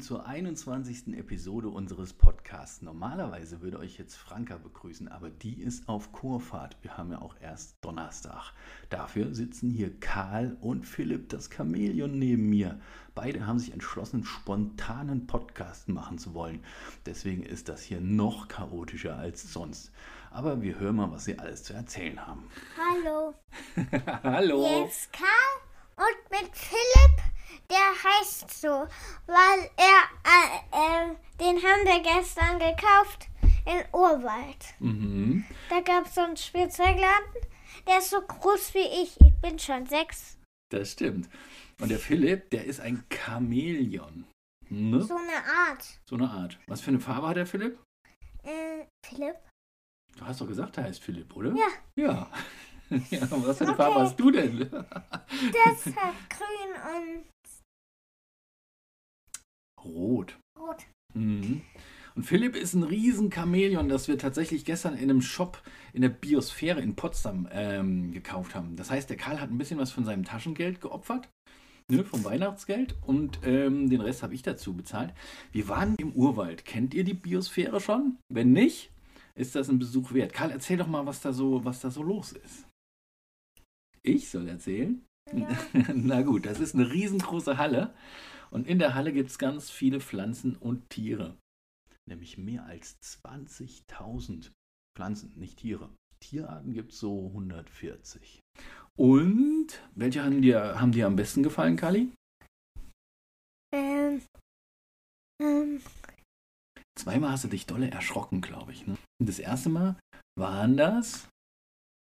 Zur 21. Episode unseres Podcasts. Normalerweise würde euch jetzt Franka begrüßen, aber die ist auf Kurfahrt. Wir haben ja auch erst Donnerstag. Dafür sitzen hier Karl und Philipp, das Chamäleon, neben mir. Beide haben sich entschlossen, spontanen Podcast machen zu wollen. Deswegen ist das hier noch chaotischer als sonst. Aber wir hören mal, was sie alles zu erzählen haben. Hallo. Hallo. Hier ist Karl und mit Philipp, der heißt so, weil er, äh, äh, den haben wir gestern gekauft in Urwald. Mhm. Da gab es so einen Spielzeugladen, der ist so groß wie ich. Ich bin schon sechs. Das stimmt. Und der Philipp, der ist ein Chamäleon. Ne? So eine Art. So eine Art. Was für eine Farbe hat der Philipp? Äh, Philipp? Du hast doch gesagt, er heißt Philipp, oder? Ja. Ja. ja was für eine Okay. Farbe hast du denn? Der ist grün und Rot. rot. Mhm. Und Philipp ist ein riesen Chamäleon, das wir tatsächlich gestern in einem Shop in der Biosphäre in Potsdam ähm, gekauft haben. Das heißt, der Karl hat ein bisschen was von seinem Taschengeld geopfert, ne, vom Weihnachtsgeld, und ähm, den Rest habe ich dazu bezahlt. Wir waren im Urwald. Kennt ihr die Biosphäre schon? Wenn nicht, ist das ein Besuch wert. Karl, erzähl doch mal, was da so, was da so los ist. Ich soll erzählen? Ja. Na gut, das ist eine riesengroße Halle und in der Halle gibt es ganz viele Pflanzen und Tiere. Nämlich mehr als 20.000 Pflanzen, nicht Tiere. Tierarten gibt es so 140. Und welche haben dir, haben dir am besten gefallen, Kali? Ähm, ähm, Zweimal hast du dich dolle erschrocken, glaube ich. Ne? Das erste Mal waren das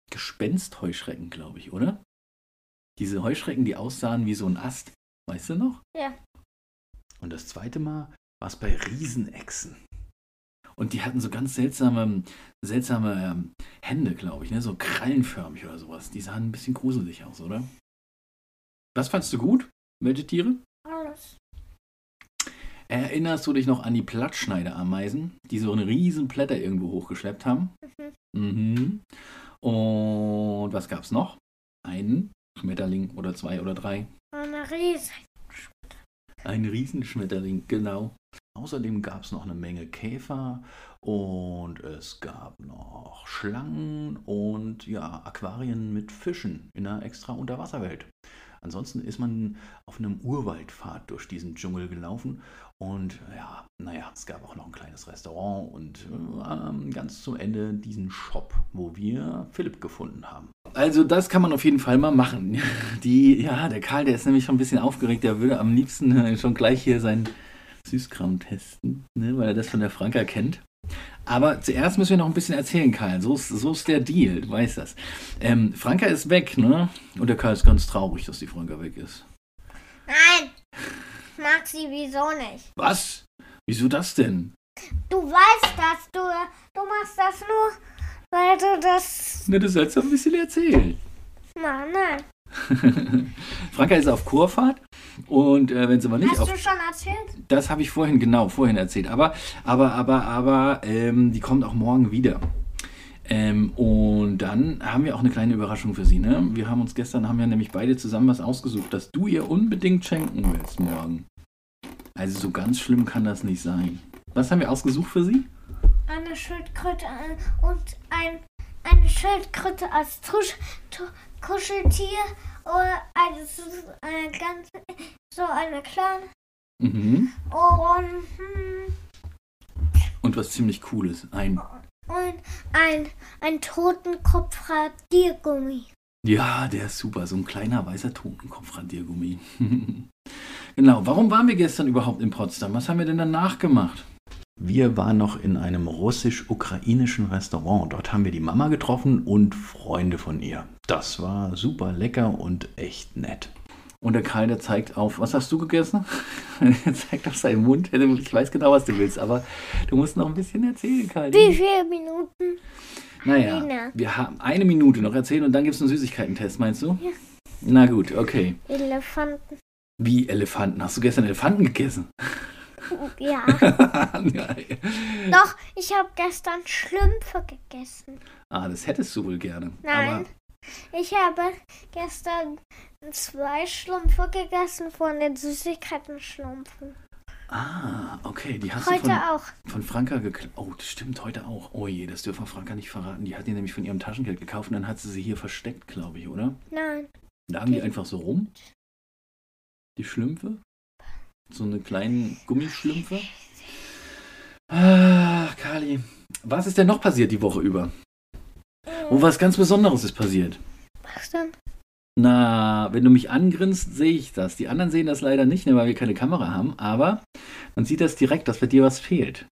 Gespenstheuschrecken, glaube ich, oder? Diese Heuschrecken, die aussahen wie so ein Ast. Weißt du noch? Ja. Und das zweite Mal war es bei Riesenechsen. Und die hatten so ganz seltsame, seltsame ähm, Hände, glaube ich, ne? so krallenförmig oder sowas. Die sahen ein bisschen gruselig aus, oder? Was fandst du gut? Welche Tiere? alles. Erinnerst du dich noch an die Plattschneiderameisen, die so einen riesen Blätter irgendwo hochgeschleppt haben? Mhm. Und was gab's noch? Einen Schmetterling oder zwei oder drei? Eine Riese. Ein Riesenschmetterling, genau. Außerdem gab es noch eine Menge Käfer und es gab noch Schlangen und ja, Aquarien mit Fischen in einer extra Unterwasserwelt. Ansonsten ist man auf einem Urwaldpfad durch diesen Dschungel gelaufen und ja, naja, es gab auch noch ein kleines Restaurant und ähm, ganz zum Ende diesen Shop, wo wir Philipp gefunden haben. Also das kann man auf jeden Fall mal machen. Die, ja, der Karl, der ist nämlich schon ein bisschen aufgeregt, der würde am liebsten äh, schon gleich hier seinen Süßkram testen, ne, weil er das von der Franka kennt. Aber zuerst müssen wir noch ein bisschen erzählen, Karl. So ist, so ist der Deal, du weißt das. Ähm, Franka ist weg, ne? Und der Karl ist ganz traurig, dass die Franka weg ist. Nein. Ich mag sie wieso nicht. Was? Wieso das denn? Du weißt das. Du, du machst das nur, weil du das. Ne, du sollst doch ein bisschen erzählen. Nein, nein. Franka ist auf Kurfahrt und äh, wenn sie mal nicht Hast auf du schon erzählt? Das habe ich vorhin, genau, vorhin erzählt. Aber, aber, aber, aber, ähm, die kommt auch morgen wieder. Ähm, und dann haben wir auch eine kleine Überraschung für sie. Ne? Wir haben uns gestern, haben ja nämlich beide zusammen was ausgesucht, das du ihr unbedingt schenken willst morgen. Also so ganz schlimm kann das nicht sein. Was haben wir ausgesucht für sie? Eine Schildkröte äh, und ein, eine Schildkröte als Tusch, tu, Kuscheltier oder eine, eine ganz, so eine kleine Mhm. und, hm, Und was ziemlich Cooles. Ein, und ein, ein Totenkopf-Radiergummi. ja, der ist super. So ein kleiner weißer Totenkopf-Radiergummi. genau. Warum waren wir gestern überhaupt in Potsdam? Was haben wir denn danach gemacht? Wir waren noch in einem russisch-ukrainischen Restaurant. Dort haben wir die Mama getroffen und Freunde von ihr. Das war super lecker und echt nett. Und der Karl, der zeigt auf, was hast du gegessen? er zeigt auf seinen Mund. Ich weiß genau, was du willst, aber du musst noch ein bisschen erzählen, Karl. Wie viele Minuten? Naja, Lina. wir haben eine Minute noch erzählen und dann gibt es einen Süßigkeitentest, meinst du? Ja. Na gut, okay. Elefanten. Wie Elefanten? Hast du gestern Elefanten gegessen? Ja. Doch, ich habe gestern Schlümpfe gegessen. ah, das hättest du wohl gerne. Nein. Ich habe gestern zwei Schlümpfe gegessen von den Süßigkeiten Schlumpfen. Ah, okay. Die hast du Heute von, auch. von Franka geklaut. Oh, das stimmt, heute auch. Oh je, das dürfen wir Franka nicht verraten. Die hat die nämlich von ihrem Taschengeld gekauft und dann hat sie sie hier versteckt, glaube ich, oder? Nein. Lagen die einfach so rum? Die Schlümpfe? So eine kleinen Gummischlümpfe? Ah, Kali. Was ist denn noch passiert die Woche über? Oh, was ganz Besonderes ist passiert. Was denn? Na, wenn du mich angrinst, sehe ich das. Die anderen sehen das leider nicht, ne, weil wir keine Kamera haben, aber man sieht das direkt, dass bei dir was fehlt.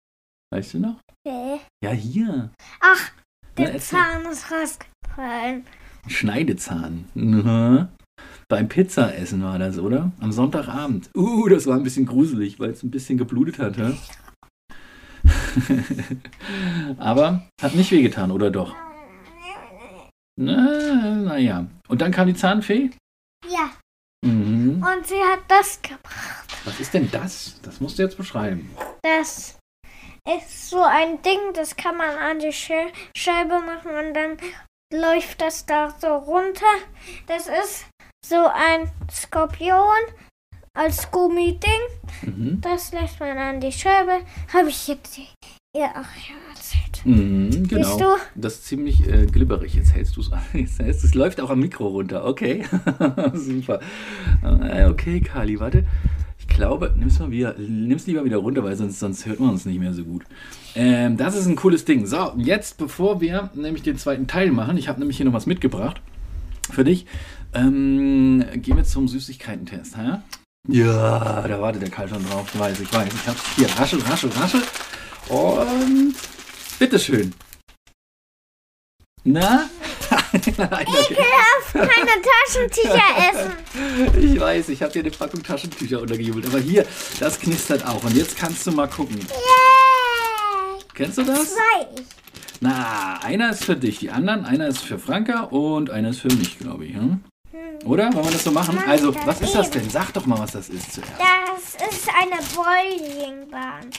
Weißt du noch? Nee. Ja, hier. Ach, Na, der erzähl. Zahn ist rausgefallen. Schneidezahn. Mhm. Beim Pizzaessen war das, oder? Am Sonntagabend. Uh, das war ein bisschen gruselig, weil es ein bisschen geblutet hat. hä? Aber hat nicht wehgetan, oder doch? Na, naja. Und dann kam die Zahnfee? Ja, Mhm. und sie hat das gebracht. Was ist denn das? Das musst du jetzt beschreiben. Das ist so ein Ding, das kann man an die Scheibe machen und dann läuft das da so runter. Das ist so ein Skorpion als Gummiding. Mhm. Das lässt man an die Scheibe. Habe ich jetzt ihr auch schon erzählt. Mhm, genau. Siehst du? Das ist ziemlich äh, glibberig. Jetzt hältst du es. Jetzt hältst, es läuft auch am Mikro runter. Okay. Super. Äh, okay, Kali, warte. Ich glaube, nimm's mal wieder, nimm's lieber wieder runter, weil sonst, sonst hört man uns nicht mehr so gut. Ähm, das ist ein cooles Ding. So, jetzt, bevor wir nämlich den zweiten Teil machen, ich habe nämlich hier noch was mitgebracht für dich. Ähm, gehen wir zum Süßigkeiten-Test, hä? Ja, da wartet der Karl schon drauf. Ich weiß, ich weiß. Ich hab's hier. Raschel, raschel, raschel. Und bitteschön. Na? Nein, okay. Keine Taschentücher essen. Ich weiß, ich habe dir eine Packung Taschentücher untergejubelt. Aber hier, das knistert auch. Und jetzt kannst du mal gucken. Yay! Kennst du das? Zwei. Na, einer ist für dich, die anderen, einer ist für Franka und einer ist für mich, glaube ich. Hm? Oder? Wollen wir das so machen? Also, was ist das denn? Sag doch mal, was das ist zuerst. Das ist eine Bowlingbahn.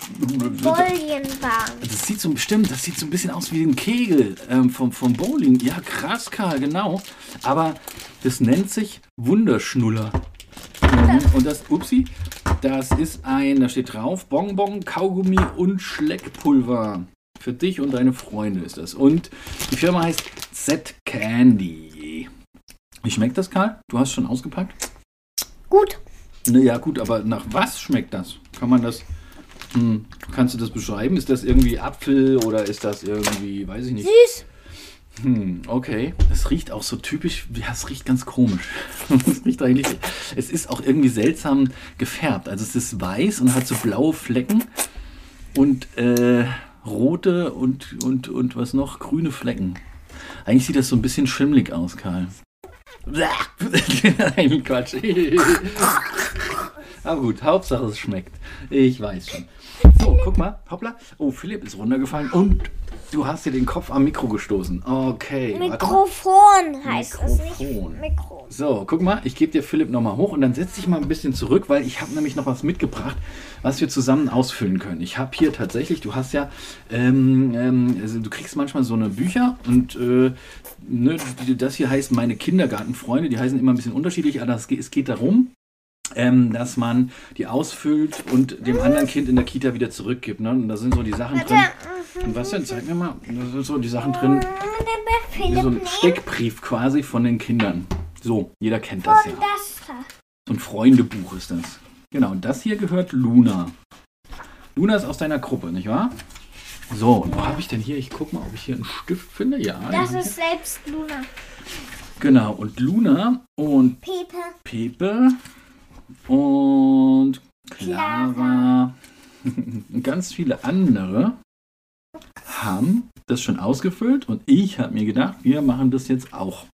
Bowlingbahn. Das sieht so, stimmt, das sieht so ein bisschen aus wie ein Kegel ähm, vom, vom Bowling. Ja, krass, Karl, genau. Aber das nennt sich Wunderschnuller. Mhm. Und das, upsi, das ist ein, da steht drauf, Bonbon, Kaugummi und Schleckpulver. Für dich und deine Freunde ist das. Und die Firma heißt Z Candy. Wie schmeckt das, Karl? Du hast schon ausgepackt? Gut. Naja, gut, aber nach was schmeckt das? Kann man das. Hm, kannst du das beschreiben? Ist das irgendwie Apfel oder ist das irgendwie, weiß ich nicht. Süß. Hm, okay. Es riecht auch so typisch, ja, es riecht ganz komisch. es riecht eigentlich, es ist auch irgendwie seltsam gefärbt. Also es ist weiß und hat so blaue Flecken und äh, rote und, und, und was noch? Grüne Flecken. Eigentlich sieht das so ein bisschen schimmlig aus, Karl. Nein, Quatsch. Aber gut, Hauptsache es schmeckt. Ich weiß schon. So, guck mal. Hoppla. Oh, Philipp ist runtergefallen und du hast dir den Kopf am Mikro gestoßen. Okay. Mikrofon heißt es Mikrofon. nicht. Mikro. So, guck mal, ich gebe dir Philipp nochmal hoch und dann setz dich mal ein bisschen zurück, weil ich habe nämlich noch was mitgebracht, was wir zusammen ausfüllen können. Ich habe hier tatsächlich, du hast ja, ähm, ähm, also du kriegst manchmal so eine Bücher und äh, ne, das hier heißt meine Kindergartenfreunde, die heißen immer ein bisschen unterschiedlich, aber es geht, es geht darum, ähm, dass man die ausfüllt und dem anderen Kind in der Kita wieder zurückgibt. Ne? Und da sind so die Sachen drin. Und was denn? Zeig mir mal. Da sind so die Sachen drin. Wie so ein Steckbrief quasi von den Kindern. So, jeder kennt das ja. So ein Freundebuch ist das. Genau, und das hier gehört Luna. Luna ist aus deiner Gruppe, nicht wahr? So, und wo habe ich denn hier? Ich gucke mal, ob ich hier einen Stift finde. Ja, Das ist selbst Luna. Genau, und Luna und Pepe. Pepe und Clara und ganz viele andere haben das schon ausgefüllt und ich habe mir gedacht, wir machen das jetzt auch.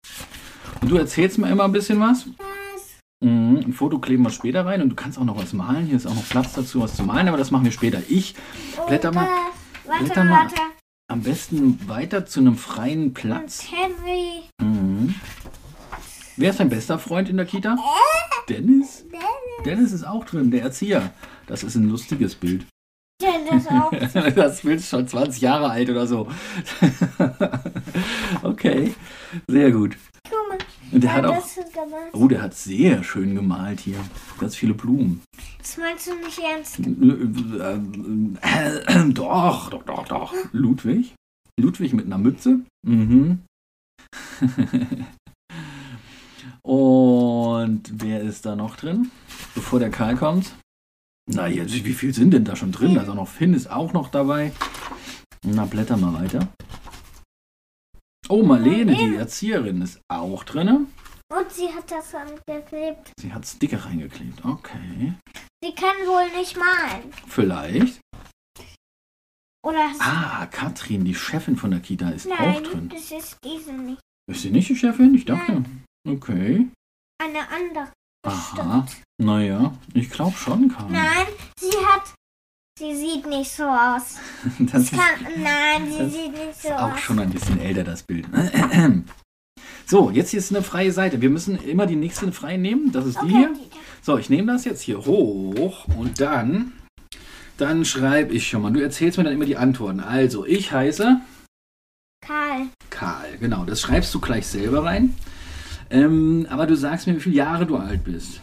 Und du erzählst mir immer ein bisschen was. Was? Mhm, ein Foto kleben wir später rein und du kannst auch noch was malen. Hier ist auch noch Platz dazu, was zu malen, aber das machen wir später. Ich blätter mal äh, Warte, blätter mal. warte. am besten weiter zu einem freien Platz. Mhm. Wer ist dein bester Freund in der Kita? Dennis? Dennis ist auch drin, der Erzieher. Das ist ein lustiges Bild. Dennis auch. Das Bild ist schon 20 Jahre alt oder so. Okay, sehr gut. Guck mal. Und der hat auch, das oh, der hat sehr schön gemalt hier. Ganz viele Blumen. Das meinst du nicht ernst? Äh, äh, äh, doch, doch, doch, doch. Ludwig? Ludwig mit einer Mütze? Mhm. Und wer ist da noch drin? Bevor der Karl kommt? Na, jetzt, wie viel sind denn da schon drin? Also noch Finn ist auch noch dabei. Na, blätter mal weiter. Oh, Marlene, die Erzieherin, ist auch drin. Und sie hat das angeklebt. Sie hat Sticker reingeklebt. Okay. Sie kann wohl nicht malen. Vielleicht. Oder Ah, Katrin, die Chefin von der Kita, ist auch nein, drin. das ist diese nicht. Ist sie nicht die Chefin? Ich dachte. Okay. Eine andere. Aha. Bestimmt. Naja, ich glaube schon, Karl. Nein, sie hat. Sie sieht nicht so aus. Das ist Kann, nein, sie das sieht nicht so auch aus. schon ein bisschen älter, das Bild. So, jetzt hier ist eine freie Seite. Wir müssen immer die nächste freie nehmen. Das ist die Okay, hier. die- So, ich nehme das jetzt hier hoch und dann, dann schreibe ich schon mal. Du erzählst mir dann immer die Antworten. Also, ich heiße Karl. Karl. Genau, das schreibst du gleich selber rein. Ähm, aber du sagst mir, wie viele Jahre du alt bist.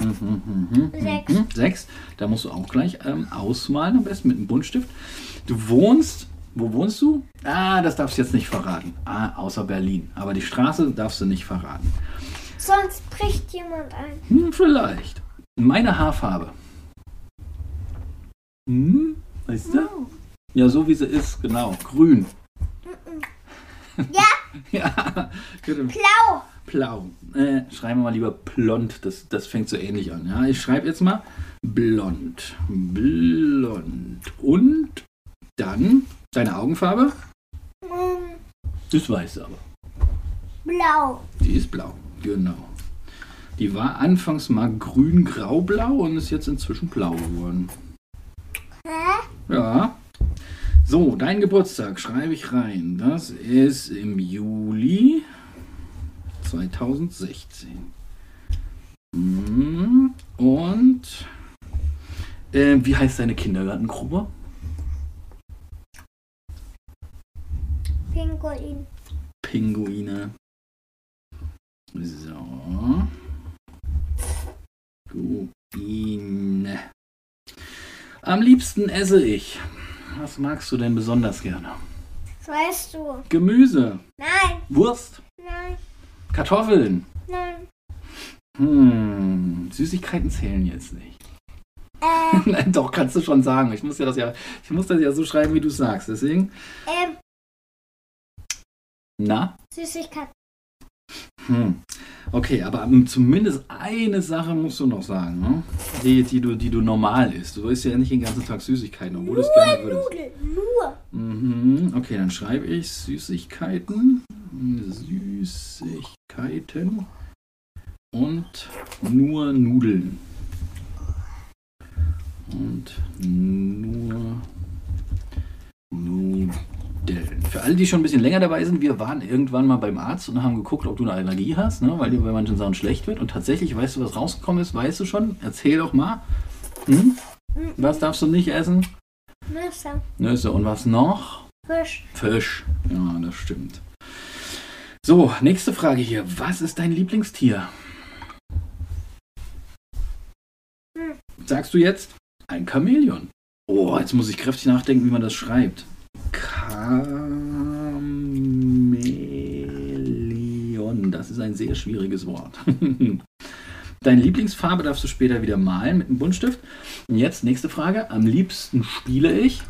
Mhm, Sechs. mhm. Sechs. Da musst du auch gleich ähm, ausmalen, am besten mit einem Buntstift. Du wohnst, wo wohnst du? Ah, das darfst du jetzt nicht verraten. Ah, außer Berlin. Aber die Straße darfst du nicht verraten. Sonst bricht jemand ein. Hm, vielleicht. Meine Haarfarbe. Hm, weißt du? Oh. Ja, so wie sie ist, genau. Grün. Ja, Ja, blau. Blau. Äh, schreiben wir mal lieber blond. Das, das fängt so ähnlich an. Ja, ich schreibe jetzt mal blond. Blond. Und dann deine Augenfarbe? Das weißt du aber. Blau. Die ist blau. Genau. Die war anfangs mal grün, grau, blau und ist jetzt inzwischen blau geworden. Hä? Ja. So, dein Geburtstag schreibe ich rein. Das ist im Juli 2016. Mhm. Und äh, wie heißt deine Kindergartengruppe? Pinguin. Pinguine. So. Guine. Am liebsten esse ich. Was magst du denn besonders gerne? Das weißt du. Gemüse, Nein, Wurst, Kartoffeln. nein. Hm, Süßigkeiten zählen jetzt nicht. Äh, Nein, doch, kannst du schon sagen. Ich muss ja das ja, ich muss das ja so schreiben, wie du sagst. Deswegen, ähm, na? Süßigkeit. Hm. Okay, aber zumindest eine Sache musst du noch sagen, ne? die, die, du, die du normal isst. Du isst ja nicht den ganzen Tag Süßigkeiten, obwohl du es gerne würdest. Nudeln, nur. Mhm. Okay, dann schreibe ich Süßigkeiten. Süßigkeiten. Und nur Nudeln. Und nur Nudeln. Für alle, die schon ein bisschen länger dabei sind, wir waren irgendwann mal beim Arzt und haben geguckt, ob du eine Allergie hast, ne? weil dir bei manchen Sachen schlecht wird. Und tatsächlich, weißt du, was rausgekommen ist? Weißt du schon? Erzähl doch mal. Hm? Was darfst du nicht essen? Nüsse. Nüsse. Und was noch? Fisch. Fisch. Ja, das stimmt. So, nächste Frage hier. Was ist dein Lieblingstier? Hm. Sagst du jetzt? Ein Chamäleon. Oh, jetzt muss ich kräftig nachdenken, wie man das schreibt. Das ist ein sehr schwieriges Wort. Deine Lieblingsfarbe darfst du später wieder malen mit einem Buntstift. Und jetzt nächste Frage. Am liebsten spiele ich.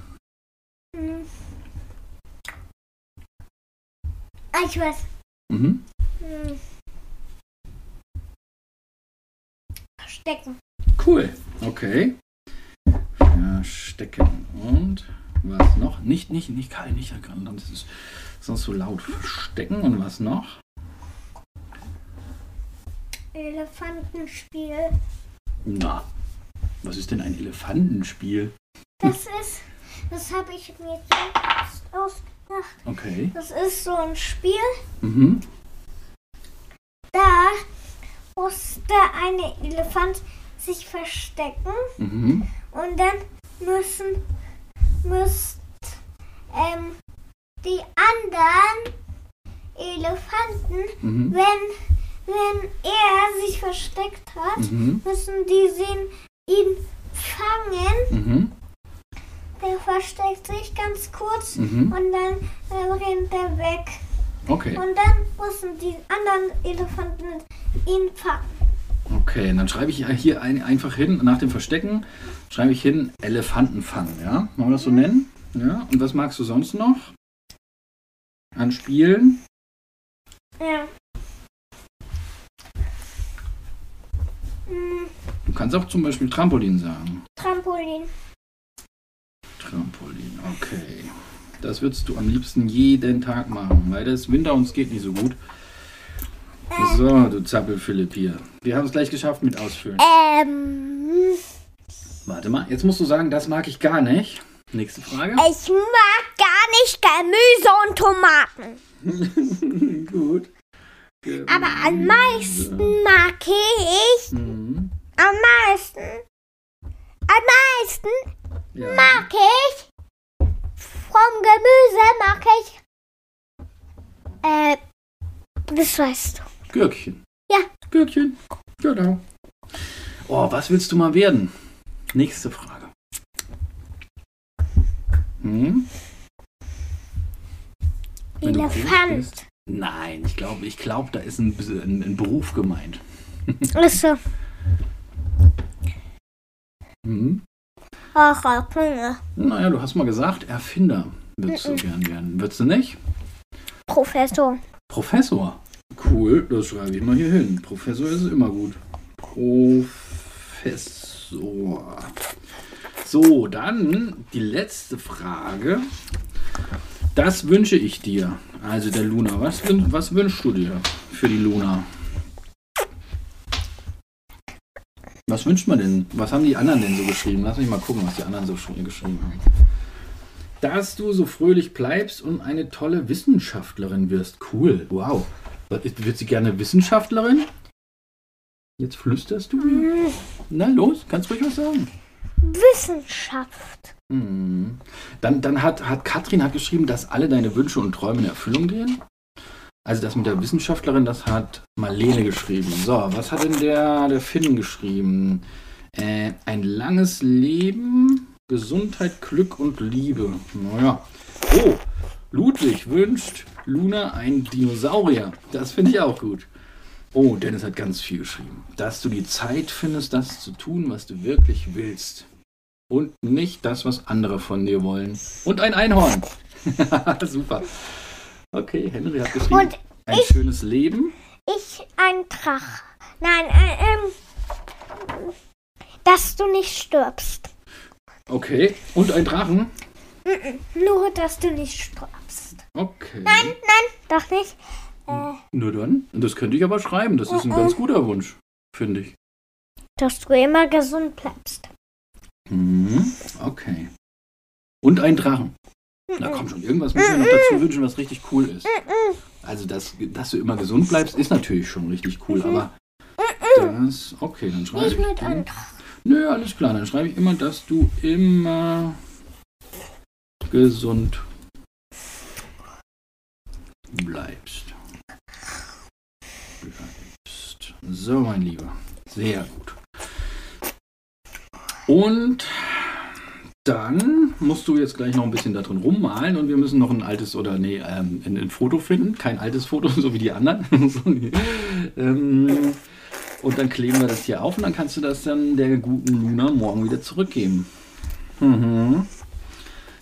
Ich weiß. Mhm. Hm. Verstecken. Cool. Okay. Verstecken. Und was noch? Nicht, nicht, nicht, Karl, nicht. Das ist sonst so laut. Verstecken. Und was noch? Elefantenspiel. Na. Was ist denn ein Elefantenspiel? Das ist, das habe ich mir selbst ausgedacht. Okay. Das ist so ein Spiel, Mhm. da musste ein Elefant sich verstecken Mhm. und dann müssen, müsst, ähm, die anderen Elefanten, Mhm. wenn, wenn er sich versteckt hat, Mhm. müssen die sehen, ihn fangen. Mhm. Der versteckt sich ganz kurz Mhm. und dann äh, rennt er weg. Okay. Und dann müssen die anderen Elefanten ihn fangen. Okay, dann schreibe ich hier ein, einfach hin, nach dem Verstecken, schreibe ich hin Elefantenfang, ja? Wollen wir das so nennen? Ja, und was magst du sonst noch? An Spielen? Ja. Hm, Du kannst auch zum Beispiel Trampolin sagen. Trampolin. Trampolin, okay. Das würdest du am liebsten jeden Tag machen, weil das ist Winter und es geht nicht so gut. So, du Zappel-Philipp hier. Wir haben es gleich geschafft mit Ausfüllen. Ähm, Warte mal, jetzt musst du sagen, das mag ich gar nicht. Nächste Frage. ich mag gar nicht Gemüse und Tomaten. Gut. Aber am meisten mag ich, Mhm. am meisten, am meisten Ja. mag ich, vom Gemüse mag ich, äh, das weißt du. Gürkchen. Ja. Gürkchen. Genau. Oh, was willst du mal werden? Nächste Frage. Hm? Elefant. Nein, ich glaube, ich glaub, da ist ein, ein, ein Beruf gemeint. Achso. Hm? Ach, ach, Junge. Naja, du hast mal gesagt, Erfinder würdest du gern werden. Würdest du nicht? Professor. Professor. Cool, das schreibe ich mal hier hin. Professor ist immer gut. Professor. So, dann die letzte Frage. Das wünsche ich dir. Also der Luna. Was, was wünschst du dir für die Luna? Was wünscht man denn? Was haben die anderen denn so geschrieben? Lass mich mal gucken, was die anderen so geschrieben haben. Dass du so fröhlich bleibst und eine tolle Wissenschaftlerin wirst. Cool. Wow. Wird sie gerne Wissenschaftlerin? Jetzt flüsterst du mir? Na los, kannst ruhig was sagen. Wissenschaft. Hm. Dann, dann hat, hat Katrin hat geschrieben, dass alle deine Wünsche und Träume in Erfüllung gehen. Also das mit der Wissenschaftlerin, das hat Marlene geschrieben. So, was hat denn der, der Finn geschrieben? Äh, ein langes Leben, Gesundheit, Glück und Liebe. Naja. Oh, Ludwig wünscht Luna einen Dinosaurier. Das finde ich auch gut. Oh, Dennis hat ganz viel geschrieben. Dass du die Zeit findest, das zu tun, was du wirklich willst. Und nicht das, was andere von dir wollen. Und ein Einhorn. Super. Okay, Henry hat geschrieben. Und ein schönes Leben. ich ein Drach. Nein, äh, ähm, dass du nicht stirbst. Okay. Und ein Drachen. Nur, dass du nicht stirbst. Okay. Nein, nein, doch nicht. Äh, Nur dann. Das könnte ich aber schreiben. Das ist ein ganz guter Wunsch, finde ich. dass du immer gesund bleibst. Mhm. Okay. Und ein Drachen. Na komm schon, irgendwas müssen wir noch dazu wünschen, was richtig cool ist. Also, dass, dass du immer gesund bleibst, ist natürlich schon richtig cool, aber das. Okay, dann schreibe ich. Nicht Drach. Nö, alles klar. Dann schreibe ich immer, dass du immer gesund bleibst. Bleibst. So, mein Lieber. Sehr gut. Und dann musst du jetzt gleich noch ein bisschen da drin rummalen und wir müssen noch ein altes oder nee, ähm, ein, ein Foto finden. Kein altes Foto, so wie die anderen. So, nee. ähm, und dann kleben wir das hier auf und dann kannst du das dann der guten Luna morgen wieder zurückgeben. Mhm.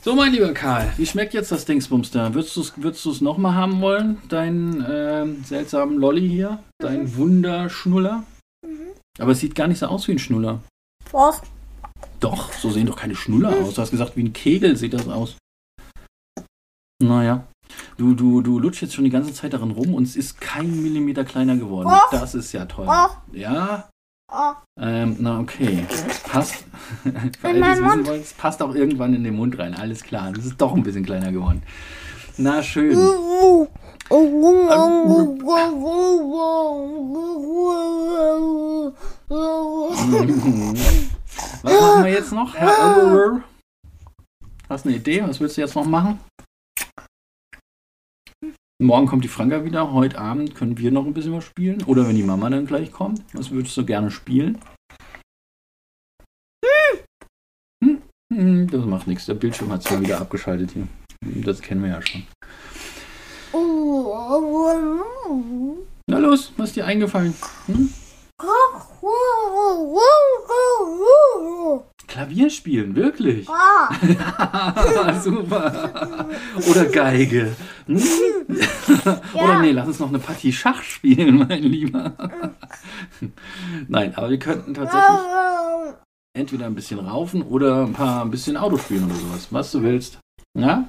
So, mein lieber Karl, wie schmeckt jetzt das Dingsbums da? Würdest du es würdest du's nochmal haben wollen? Deinen ähm, seltsamen Lolli hier? Dein Wunderschnuller? Aber es sieht gar nicht so aus wie ein Schnuller. Doch. Doch, so sehen doch keine Schnuller aus. Du hast gesagt, wie ein Kegel sieht das aus. Naja. Du, du, du lutschst jetzt schon die ganze Zeit darin rum und es ist kein Millimeter kleiner geworden. Das ist ja toll. Ja, Oh, ähm, na okay. Passt. Für In alle, die es wissen wollen, es passt auch irgendwann in den Mund rein. Alles klar. Das ist doch ein bisschen kleiner geworden. Na schön. Was machen wir jetzt noch, Herr Ellerer? Hast du eine Idee? Was willst du jetzt noch machen? Morgen kommt die Franka wieder. Heute Abend können wir noch ein bisschen was spielen. Oder wenn die Mama dann gleich kommt. Was würdest du gerne spielen? Hm, Das macht nichts. Der Bildschirm hat zwar wieder abgeschaltet hier. Das kennen wir ja schon. Na los, was ist dir eingefallen? Hm? Klavier spielen, wirklich? Super. Oder Geige. Oder nee, lass uns noch eine Partie Schach spielen, mein Lieber. Nein, aber wir könnten tatsächlich entweder ein bisschen raufen oder ein paar ein bisschen Auto spielen oder sowas. Was du willst. Ja?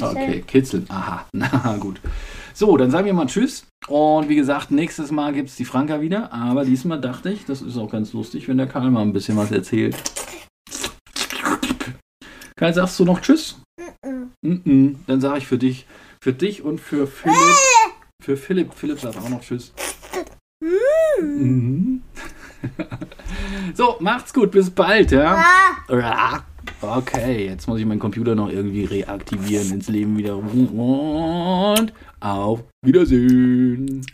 Okay, kitzeln. Aha, na gut. So, dann sagen wir mal Tschüss. Und wie gesagt, nächstes Mal gibt es die Franka wieder. Aber diesmal dachte ich, das ist auch ganz lustig, wenn der Karl mal ein bisschen was erzählt. Karl, sagst du noch Tschüss? Mhm. Dann sage ich für dich, für dich und für Philipp. Für Philipp, Philipp sagt auch noch Tschüss. Mhm. So, macht's gut, bis bald, ja? Okay, jetzt muss ich meinen Computer noch irgendwie reaktivieren, ins Leben wieder. Und auf Wiedersehen.